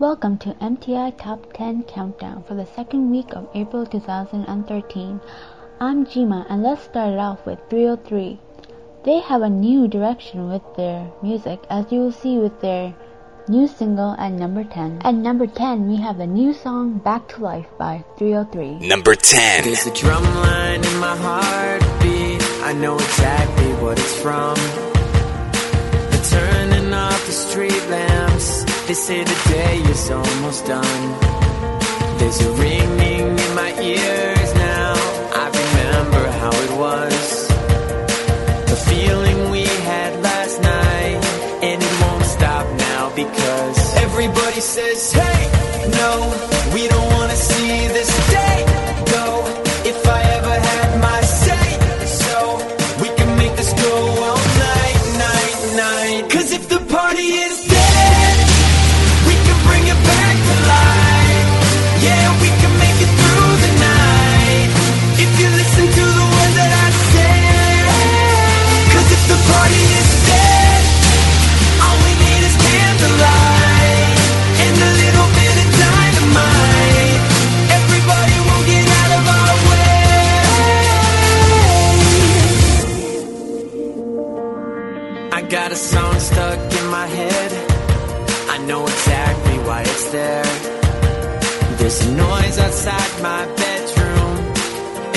Welcome to MTI Top 10 Countdown for the second week of April 2013. I'm Jima and let's start it off with 3OH!3. They have a new direction with their music as you will see with their new single at number 10. At number 10 we have the new song Back to Life by 3OH!3. Number 10. There's a drum line in my heartbeat. I know exactly what it's from. The turning off the street lamps. They say the day is almost done. There's a ringing in my ears now. I remember how it was. The feeling we had last night. And it won't stop now because everybody says, hey, stuck in my head. I know exactly why it's there. There's a noise outside my bedroom,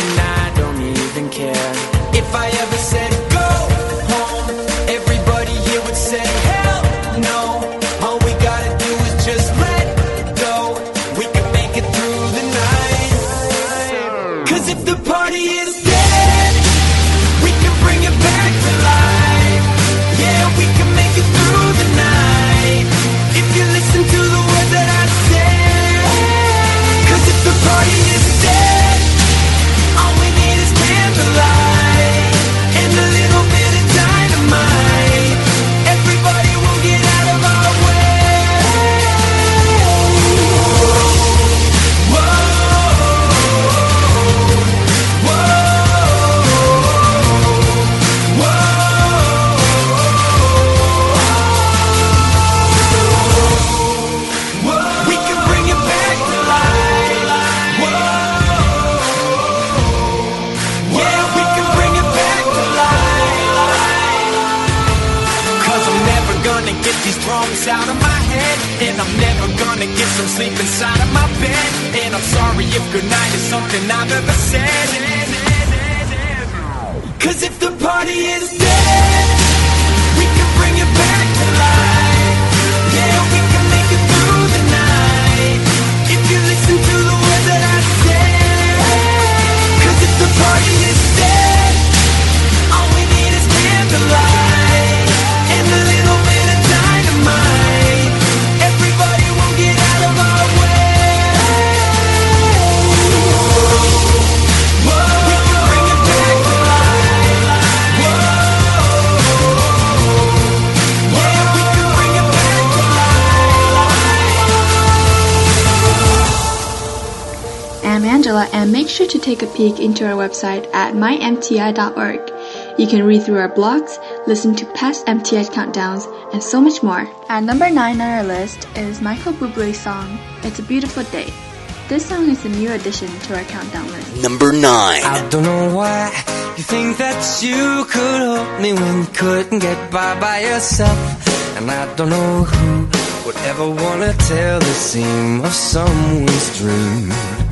and I don't even care. If I ever said gonna get some sleep inside of my bed. And I'm sorry if goodnight is something I've ever said. Cause if the party is dead, sure to take a peek into our website at mymti.org. You can read through our blogs, listen to past MTI countdowns, and so much more. At number 9 on our list is Michael Bublé's song, It's a Beautiful Day. This song is a new addition to our countdown list. Number 9. I don't know why you think that you could hold me when you couldn't get by by yourself. And I don't know who would ever wanna tell the seam of someone's dream.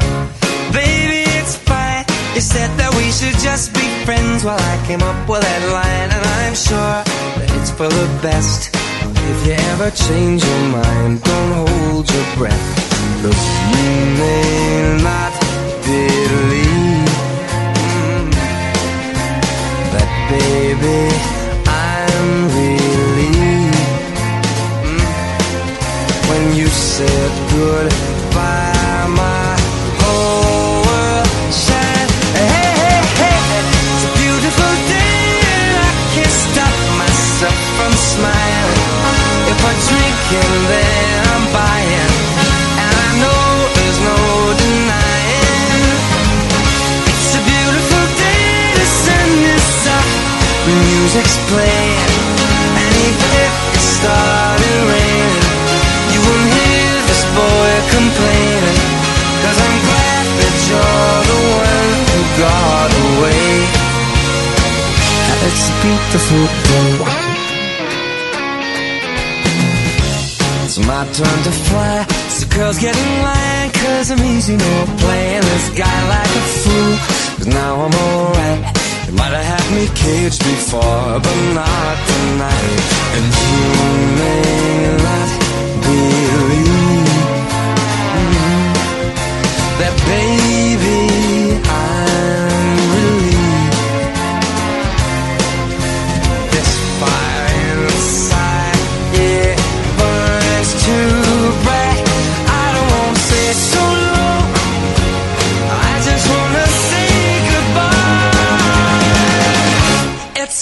You said that we should just be friends. Well, I came up with that line, and I'm sure that it's for the best. If you ever change your mind, don't hold your breath. Look, you may not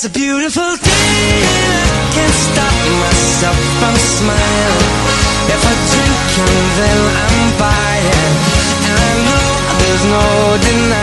It's a beautiful day and I can't stop myself from smiling. If I drink and then I'm buying, and I know there's no denying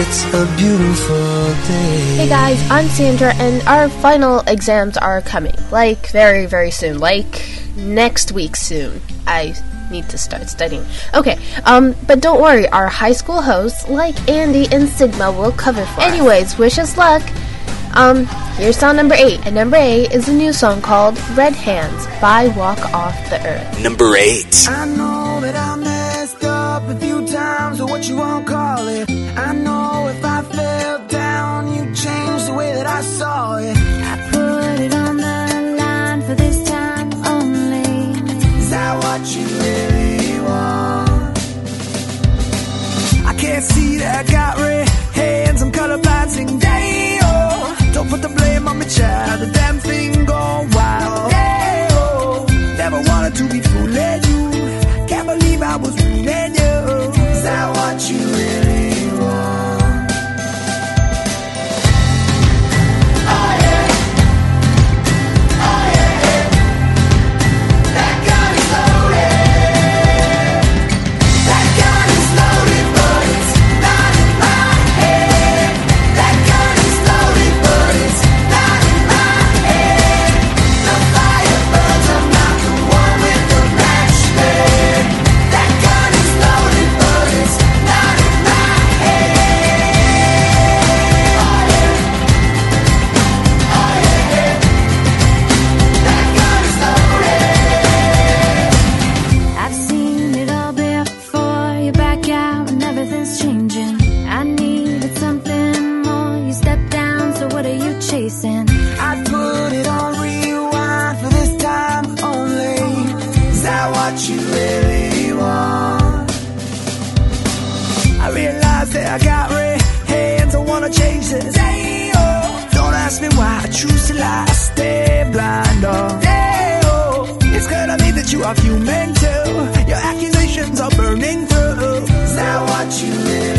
It's a beautiful day. Hey guys, I'm Sandra, and our final exams are coming. Like, very, very soon. Like, next week soon. I need to start studying. Okay, um, but don't worry, our high school hosts, like Andy and Sigma, will cover for us. Anyways, wish us luck. Um, here's song number eight, and number eight is a new song called Red Hands by Walk Off the Earth. Number 8. I know that I messed up a few times, or what you won't call it. I know if I fell down, you changed the way that I saw it. You chasing? I put it on rewind for this time only. Is that what you really want? I realize that I got red hands. I wanna change this. Oh. Don't ask me why I choose to lie. I stay blind. Oh. It's gonna mean that you are human too. Your accusations are burning through. Is that what you really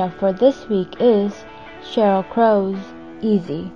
Extra for this week is Sheryl Crow's Easy.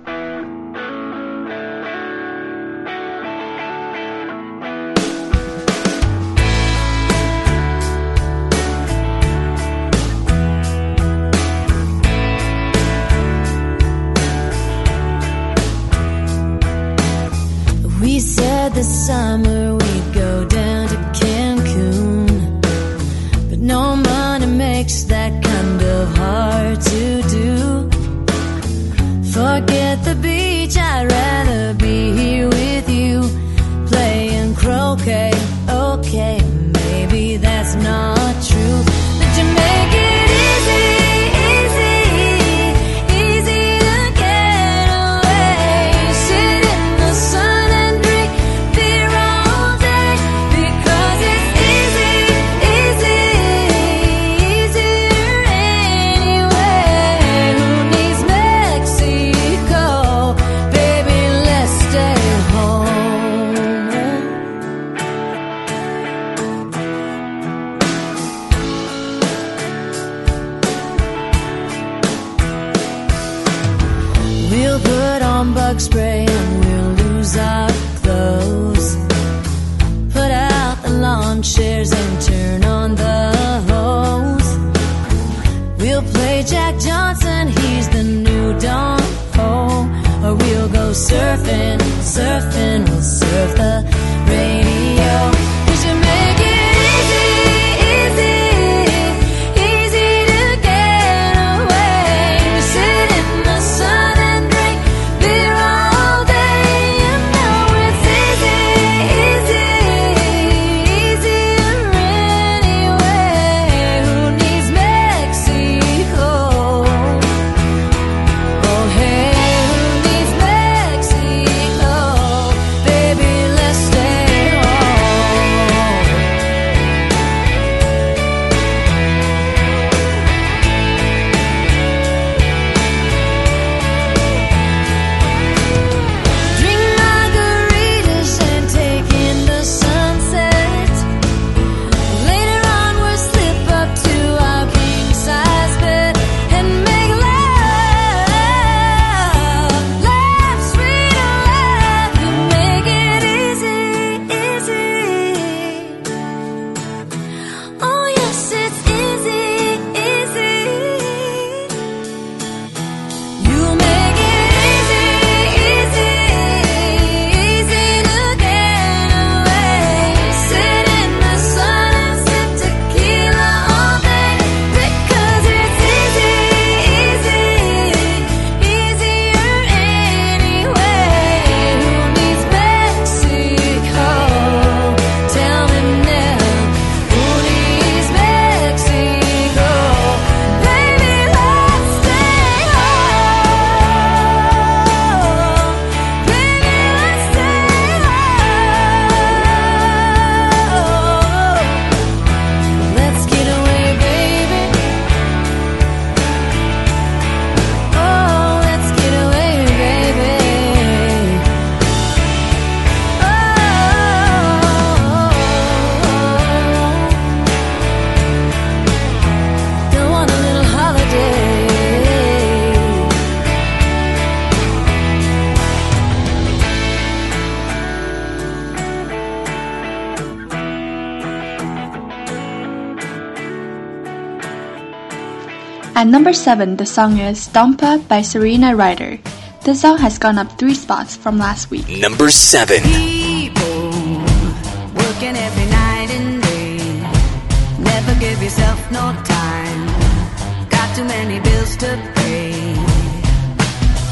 At number 7, the song is Stompa by Serena Ryder. The song has gone up 3 spots from last week. Number 7. People, working every night and day. Never give yourself no time. Got too many bills to pay.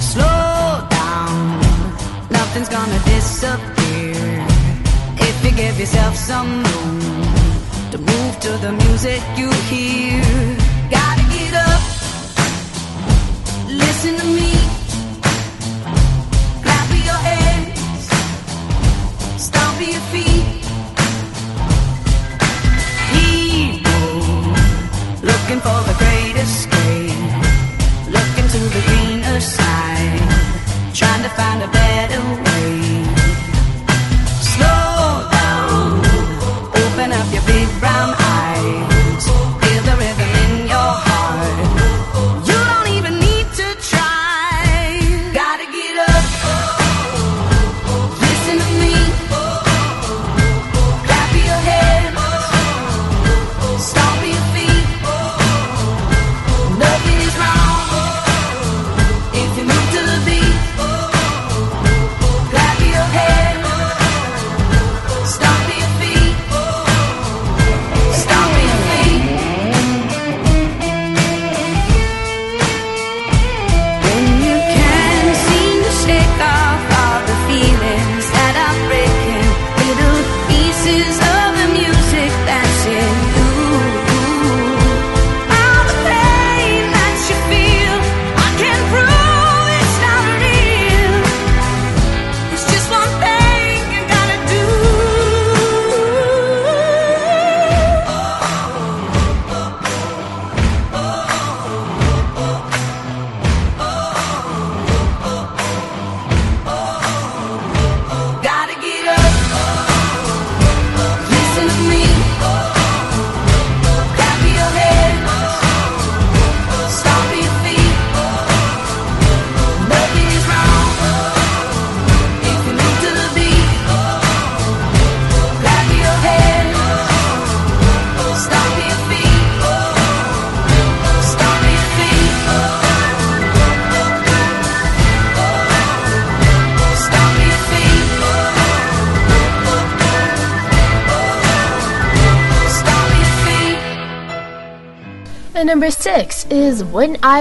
Slow down. Nothing's gonna disappear. If you give yourself some room to move to the music you hear.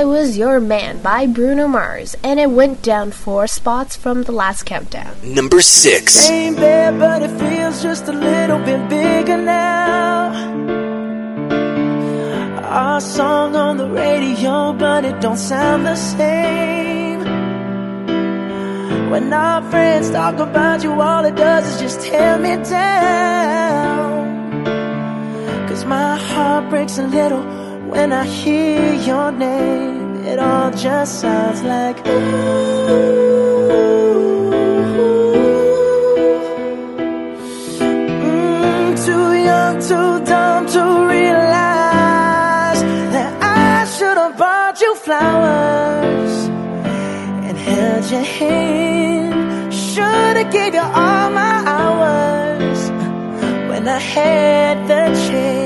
I Was Your Man by Bruno Mars, and it went down four spots from the last countdown. Number 6. Same bed, but it feels just a little bit bigger now. Our song on the radio, but it don't sound the same. When our friends talk about you, all it does is just tear me down. Cause my heart breaks a little when I hear your name. It all just sounds like ooh. Mm, too young, too dumb to realize that I should have bought you flowers and held your hand. Should have gave you all my hours when I had the chance.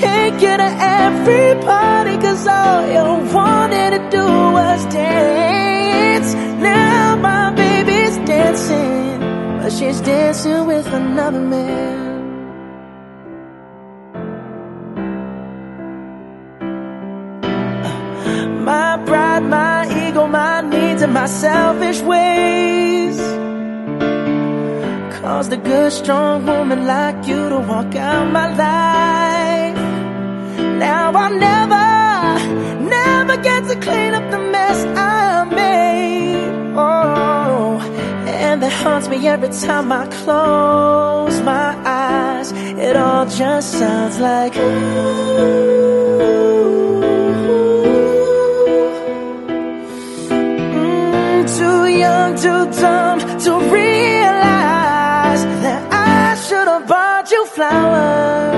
Take you to every party, cause all you wanted to do was dance. Now my baby's dancing, but she's dancing with another man. My pride, my ego, my needs, and my selfish ways caused a good, strong woman like you to walk out my life. Now I'll never, never get to clean up the mess I made. Oh, and that haunts me every time I close my eyes. It all just sounds like Mm, too young, too dumb to realize that I should have bought you flowers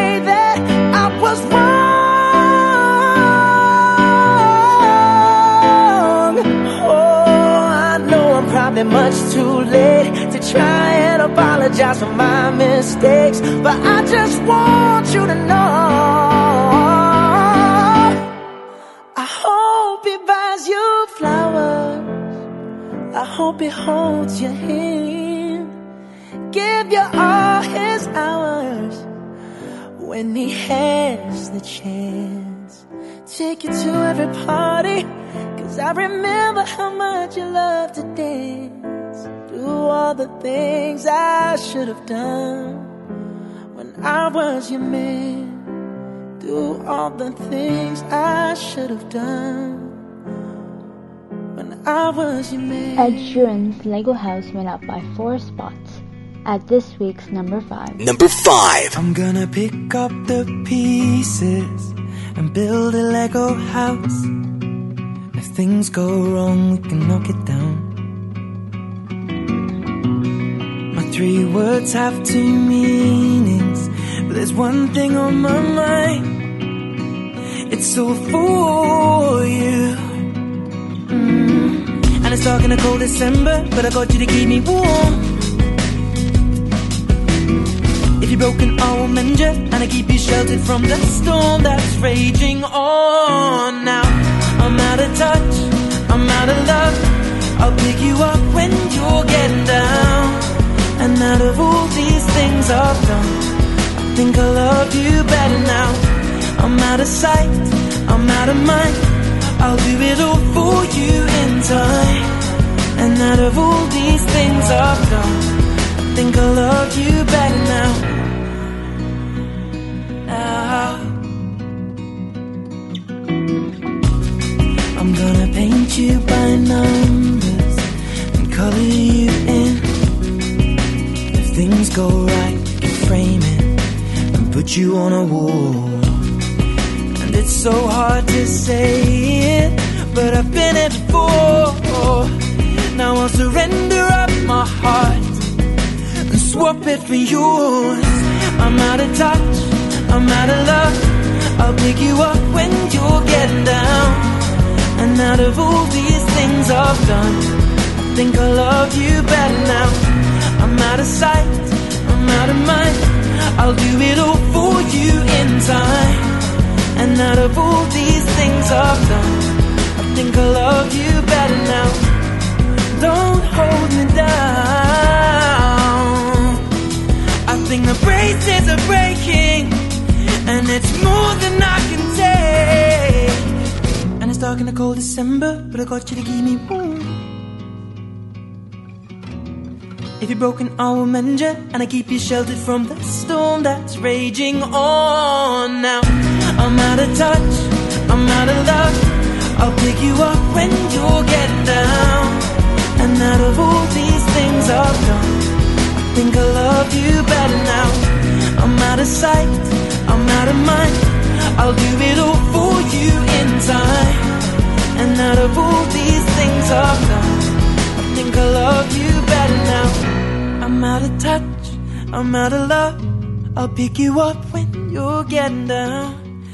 was wrong. Oh, I know I'm probably much too late to try and apologize for my mistakes, but I just want you to know. I hope he buys you flowers. I hope he holds your hand, give you all his hours when he has the chance. Take you to every party, cause I remember how much you love to dance. Do all the things I should have done when I was your man. Do all the things I should have done when I was your man. Ed Sheeran's Lego House went up by four spots at this week's number five. Number 5. I'm gonna pick up the pieces and build a Lego house. If things go wrong, we can knock it down. My three words have two meanings, but there's one thing on my mind. It's all for you. Mm. And it's dark in a cold December, but I got you to keep me warm. Broken, will mend you, and I keep you sheltered from the storm that's raging on. Now I'm out of touch, I'm out of love. I'll pick you up when you're getting down. And out of all these things I've done, I think I love you better now. I'm out of sight, I'm out of mind. I'll do it all for you in time. And out of all these things I've done, I think I love you better. Now. You by numbers and color you in. If things go right, you can frame it and put you on a wall. And it's so hard to say it, but I've been it before. Now I'll surrender up my heart and swap it for yours. I'm out of touch, I'm out of love. I'll pick you up when you're out of all these things I've done, I think I love you better now. I'm out of sight, I'm out of mind. I'll do it all for you in time. And out of all these things I've done, I think I love you better now. Don't hold me down. I think the braces are breaking, and it's more than I can dark in the cold December, but I got you to give me warm. If you're broken, I will mend you, and I keep you sheltered from the storm that's raging on. Now I'm out of touch, I'm out of love. I'll pick you up when you're getting down. And out of all these things I've done, I think I love you better now. I'm out of sight, I'm out of mind. I'll do it all for you in time. And out of all these things I've done, I think I love you better now. I'm out of touch, I'm out of love. I'll pick you up when you're getting down.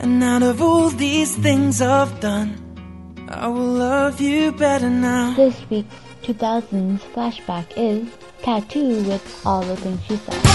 And out of all these things I've done, I will love you better now. This week's 2000s flashback is t.A.T.u. with All the Things She Said.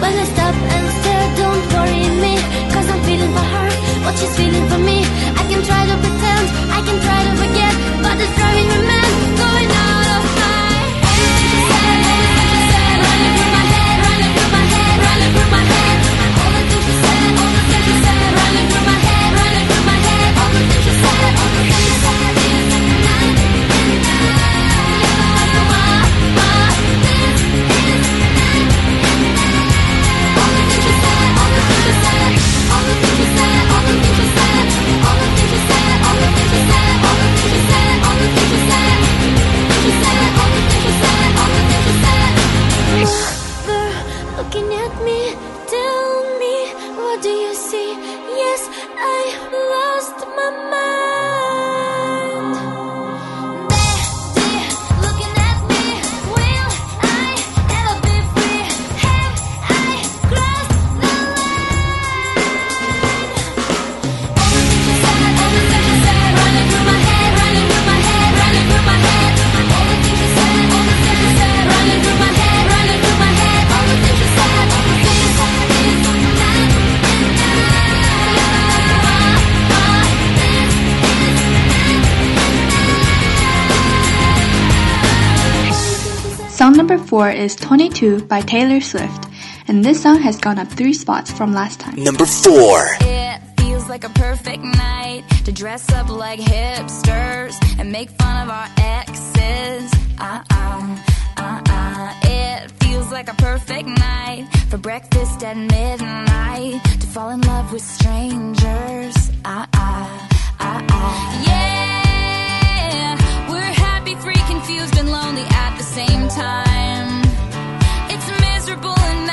When I stop and stare, don't worry me, cause I'm feeling for her, what she's feeling for me. I can try to pretend, I can try to forget, but it's driving four is 22 by Taylor Swift, and this song has gone up three spots from last time. Number four. It feels like a perfect night to dress up like hipsters and make fun of our exes. Uh uh, uh uh. It feels like a perfect night for breakfast at midnight to fall in love with strangers. Uh uh, confused and lonely at the same time. It's miserable and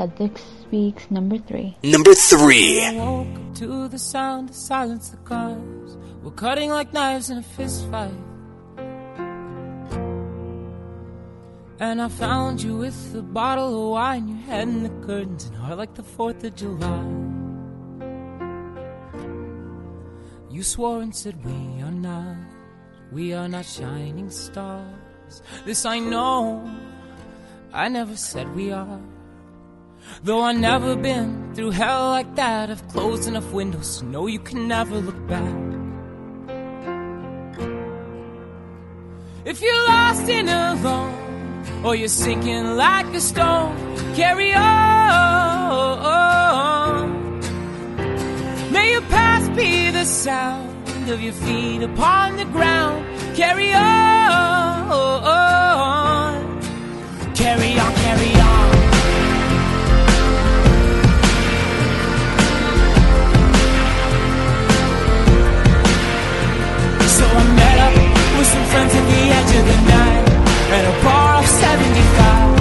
at this week's number three. Number three. I woke up to the sound of silence the cars were cutting like knives in a fist fight. And I found you with a bottle of wine, your head in the curtains, and heart like the 4th of July. You swore and said, We are not, we are not shining stars. This I know, I never said we are. Though I've never been through hell like that, I've closed enough windows to know you can never look back. If you're lost and alone, or you're sinking like a stone, carry on. May your past be the sound of your feet upon the ground. Carry on. Carry on, carry on. At the edge of the night at a bar of 75.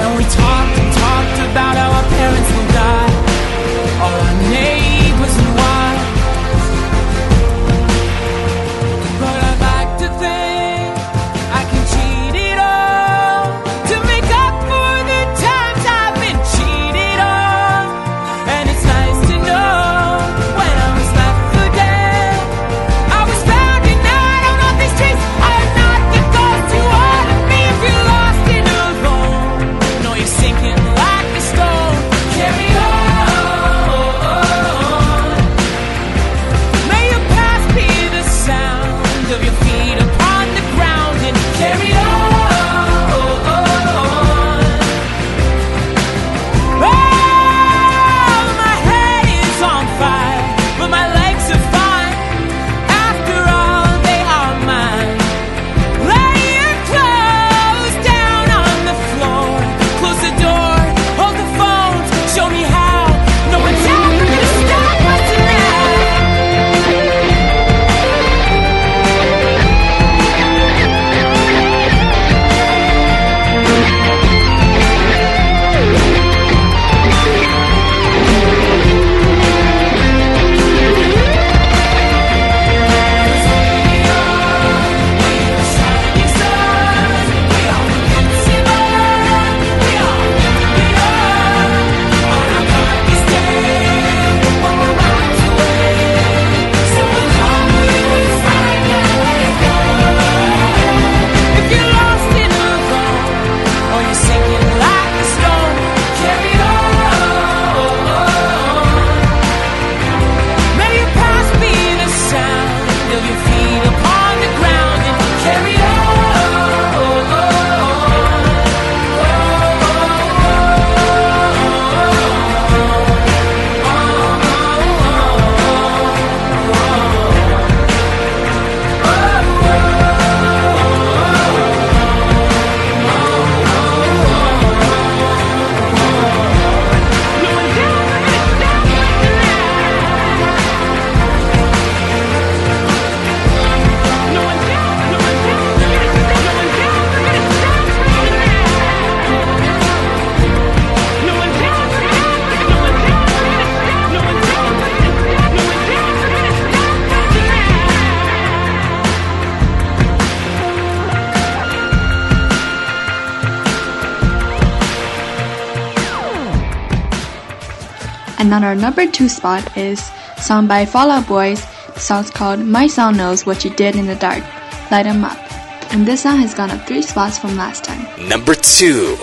And we talked and talked about how our parents will die, all our neighbors number two spot is song by Fall Out Boys. The song's called My Song Knows What You Did in the Dark. Light 'em up. And this song has gone up three spots from last time. Number two.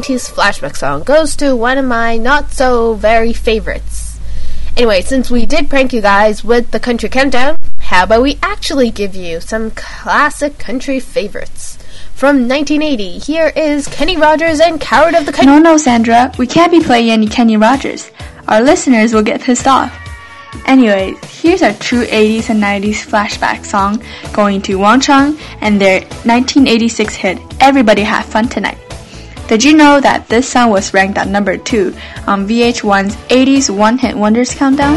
90s flashback song goes to one of my not so very favorites. Anyway, since we did prank you guys with the country countdown, how about we actually give you some classic country favorites? From 1980, here is Kenny Rogers and Coward of the County. No, no, Sandra, we can't be playing any Kenny Rogers. Our listeners will get pissed off. Anyways, here's our true 80s and 90s flashback song going to Wang Chung and their 1986 hit, Everybody Have Fun Tonight. Did you know that this song was ranked at number 2 on VH1's 80s One Hit Wonders Countdown?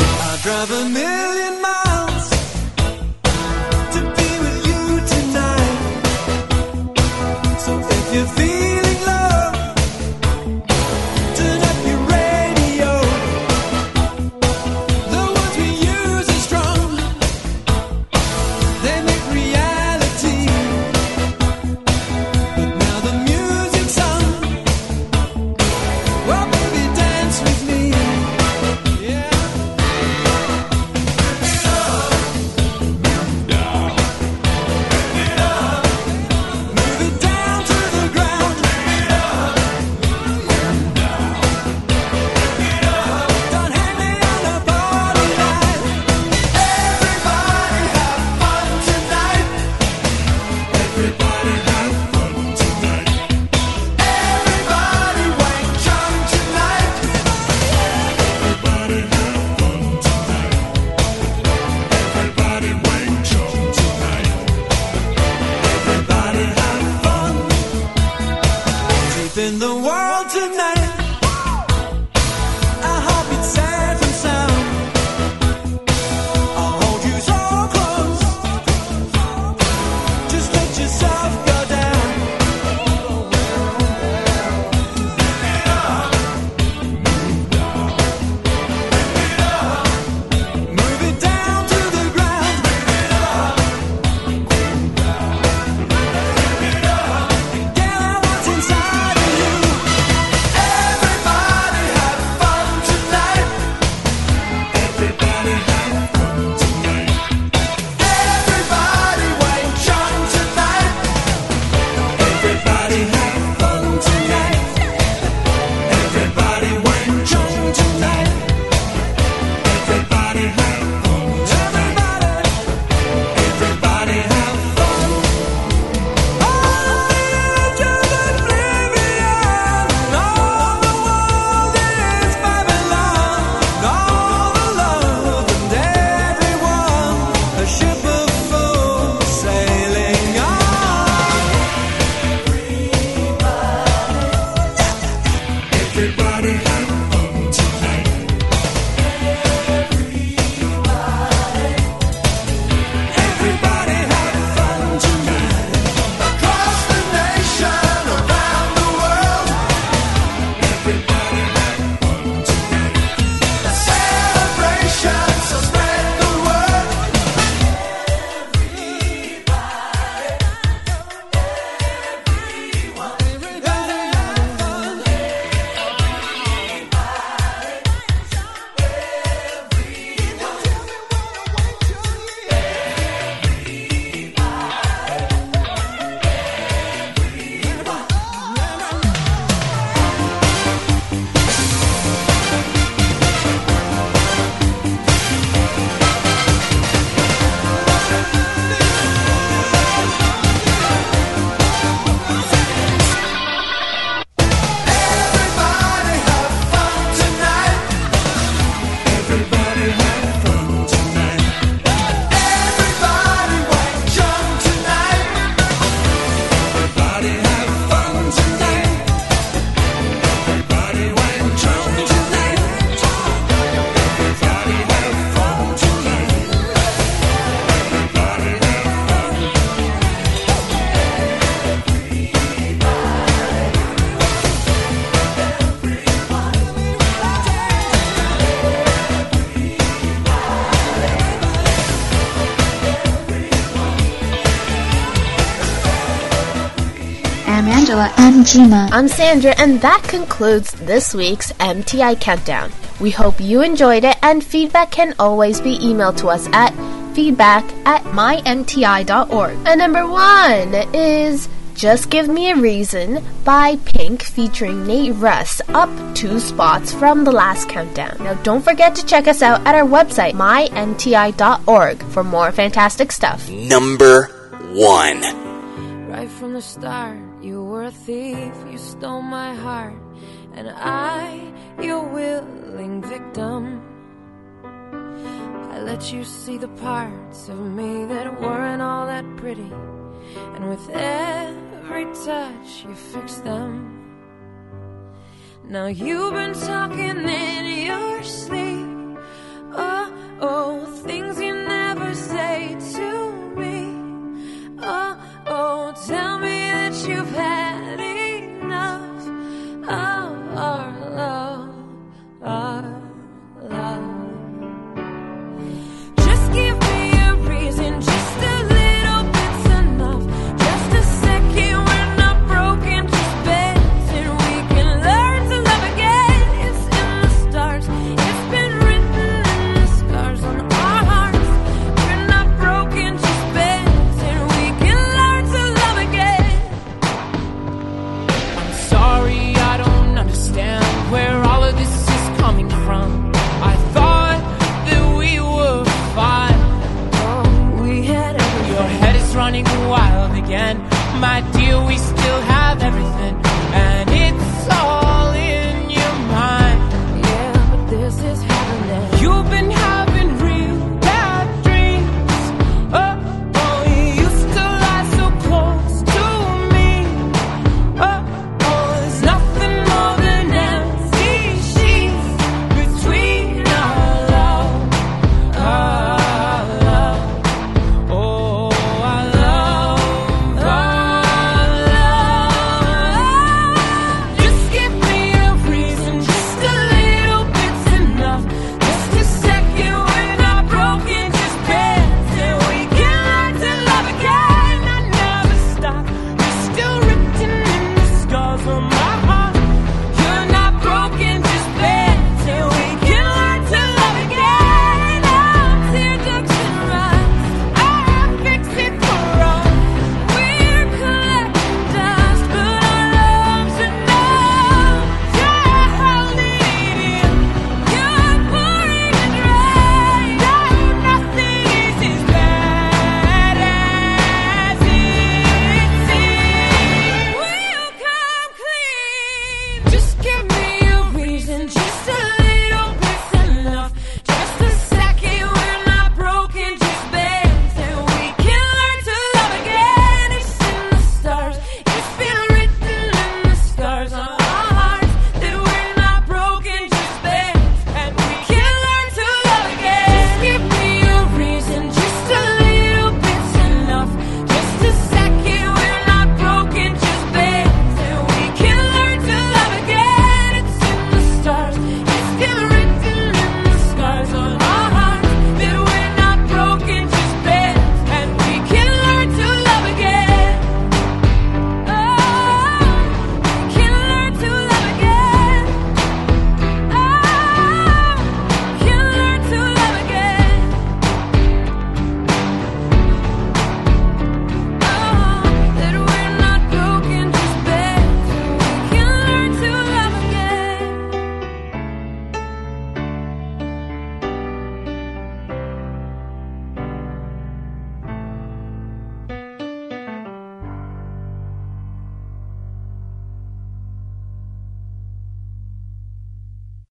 Angela. Manjima. I'm Sandra, and that concludes this week's MTI Countdown. We hope you enjoyed it, and feedback can always be emailed to us at feedback at mymti.org. And number one is Just Give Me a Reason by Pink featuring Nate Ruess, up two spots from the last countdown. Now, don't forget to check us out at our website, mymti.org, for more fantastic stuff. Number one. Right from the start, you were a thief, you stole my heart, and I, your willing victim. I let you see the parts of me that weren't all that pretty, and with every touch, you fixed them. Now you've been talking in your sleep. Oh, oh, things you never say to me. Oh, Oh, tell me that you've had enough of our love.